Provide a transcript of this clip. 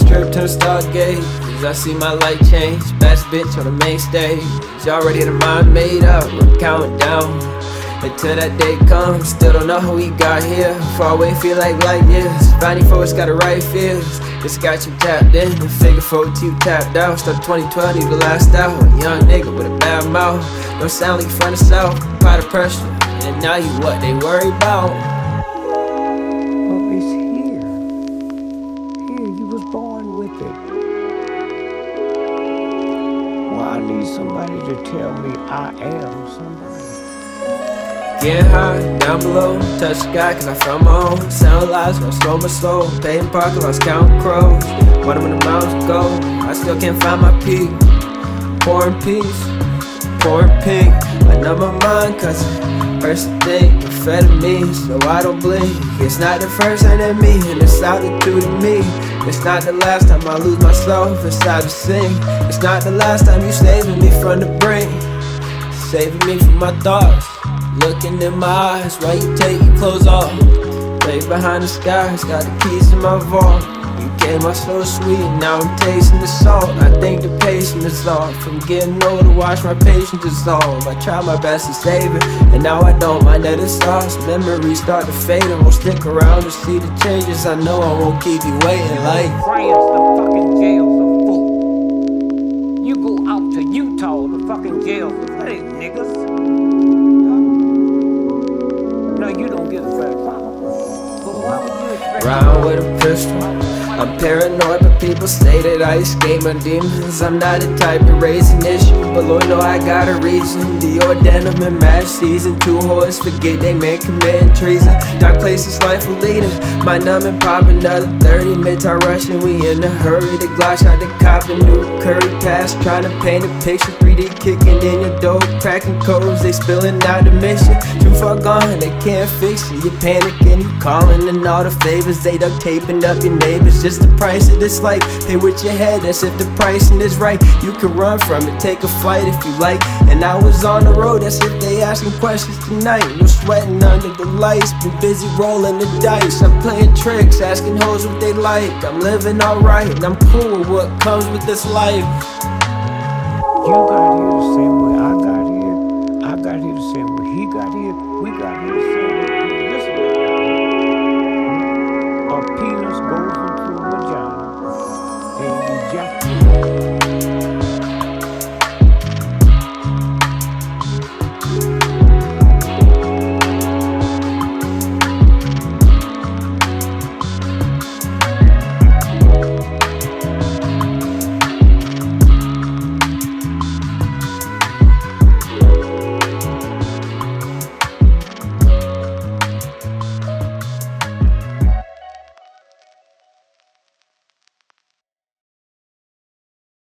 to the stargate. As I see my light change, best bitch on the main stage. Already the mind made up, I'm counting down. Until that day comes, still don't know who we got here. Far away, feel like light years. Finding folks got the right feels. Just got you tapped in, and figure four you tapped out. Start 2012, you the last out. Young nigga with a bad mouth. Don't sound like you from the south. Part of pressure, and now you what they worry about. Need somebody to tell me I am somebody. Getting high, down below, touch the sky cause I found my own Sound lies, I slow my soul Paying parking lots, counting crows. Wonder when the mountains go. I still can't find my peak. Pouring peace, pouring pink. I know my mind cause first thing amphetamine So I don't blink. It's not the first enemy And it's solitude in me It's not the last time I lose myself inside the sing It's not the last time you saving me from the brink Saving me from my thoughts Looking in my eyes while you take your clothes off. Lay behind the skies, got the keys to my vault. You came out so sweet, now I'm tasting the salt. I think the patience is off. From getting older, watch my patience dissolve. I try my best to save it, and now I don't mind that it's lost. Memories start to fade, and won't stick around to see the changes. I know I won't keep you waiting like. France, the fucking jails are full. You go out to Utah, the fucking jails are full. Hey, niggas. No, you don't get a fair trial. But why would you expect Round with a pistol. I'm paranoid, but people say that I escape my demons. I'm not the type raise an issue, but Lord know I got a reason. Dior denim and match season. Two whores forget they man committing treason. Dark places, life will lead 'em. My numb and pop another 30 minutes. I rushing, we in a hurry. The Glock shot the cop a new curry pass. Trying to paint a picture. 3D kicking in your door, cracking codes. They spilling out the mission. Too far gone, they can't fix. You panicking, you calling, and all the favors. They duct taping up your neighbors. Just the price of this life. Pay with your head, that's if the pricing is right. You can run from it, take a flight if you like. And I was on the road, that's if they asking questions tonight. No sweating under the lights, been busy rolling the dice. I'm playing tricks, asking hoes what they like. I'm living alright, and I'm cool with what comes with this life. You got here the same way I got here. The same way he got here. We got